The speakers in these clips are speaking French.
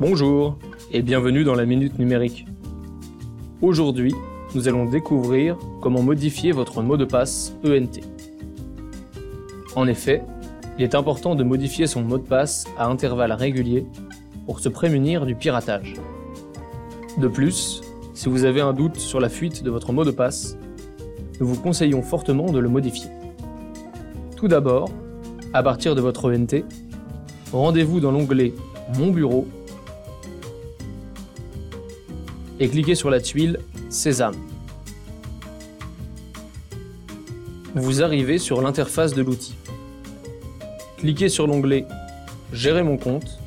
Bonjour et bienvenue dans la Minute Numérique. Aujourd'hui, nous allons découvrir comment modifier votre mot de passe ENT. En effet, il est important de modifier son mot de passe à intervalles réguliers pour se prémunir du piratage. De plus, si vous avez un doute sur la fuite de votre mot de passe, nous vous conseillons fortement de le modifier. Tout d'abord, à partir de votre ENT, rendez-vous dans l'onglet Mon bureau et cliquez sur la tuile Sésame. Vous arrivez sur l'interface de l'outil. Cliquez sur l'onglet Gérer mon compte,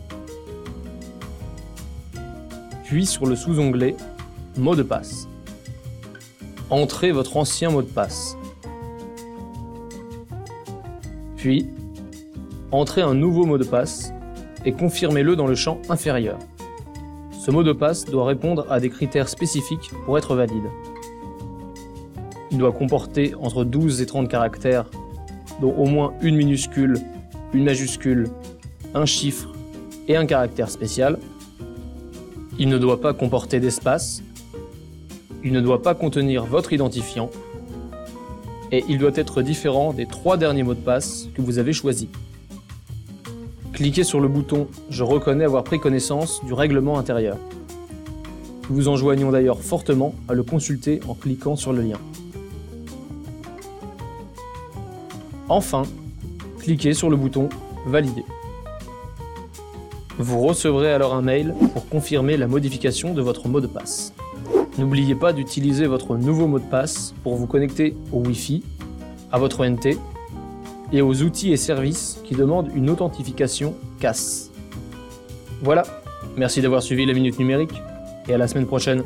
puis sur le sous-onglet Mot de passe. Entrez votre ancien mot de passe. Puis, entrez un nouveau mot de passe et confirmez-le dans le champ inférieur. Ce mot de passe doit répondre à des critères spécifiques pour être valide. Il doit comporter entre 12 et 30 caractères, dont au moins une minuscule, une majuscule, un chiffre et un caractère spécial. Il ne doit pas comporter d'espace. Il ne doit pas contenir votre identifiant. Et il doit être différent des trois derniers mots de passe que vous avez choisis. Cliquez sur le bouton Je reconnais avoir pris connaissance du règlement intérieur. Nous vous enjoignons d'ailleurs fortement à le consulter en cliquant sur le lien. Enfin, cliquez sur le bouton Valider. Vous recevrez alors un mail pour confirmer la modification de votre mot de passe. N'oubliez pas d'utiliser votre nouveau mot de passe pour vous connecter au Wi-Fi, à votre NT et aux outils et services qui demandent une authentification CAS. Voilà, merci d'avoir suivi la Minute Numérique et à la semaine prochaine.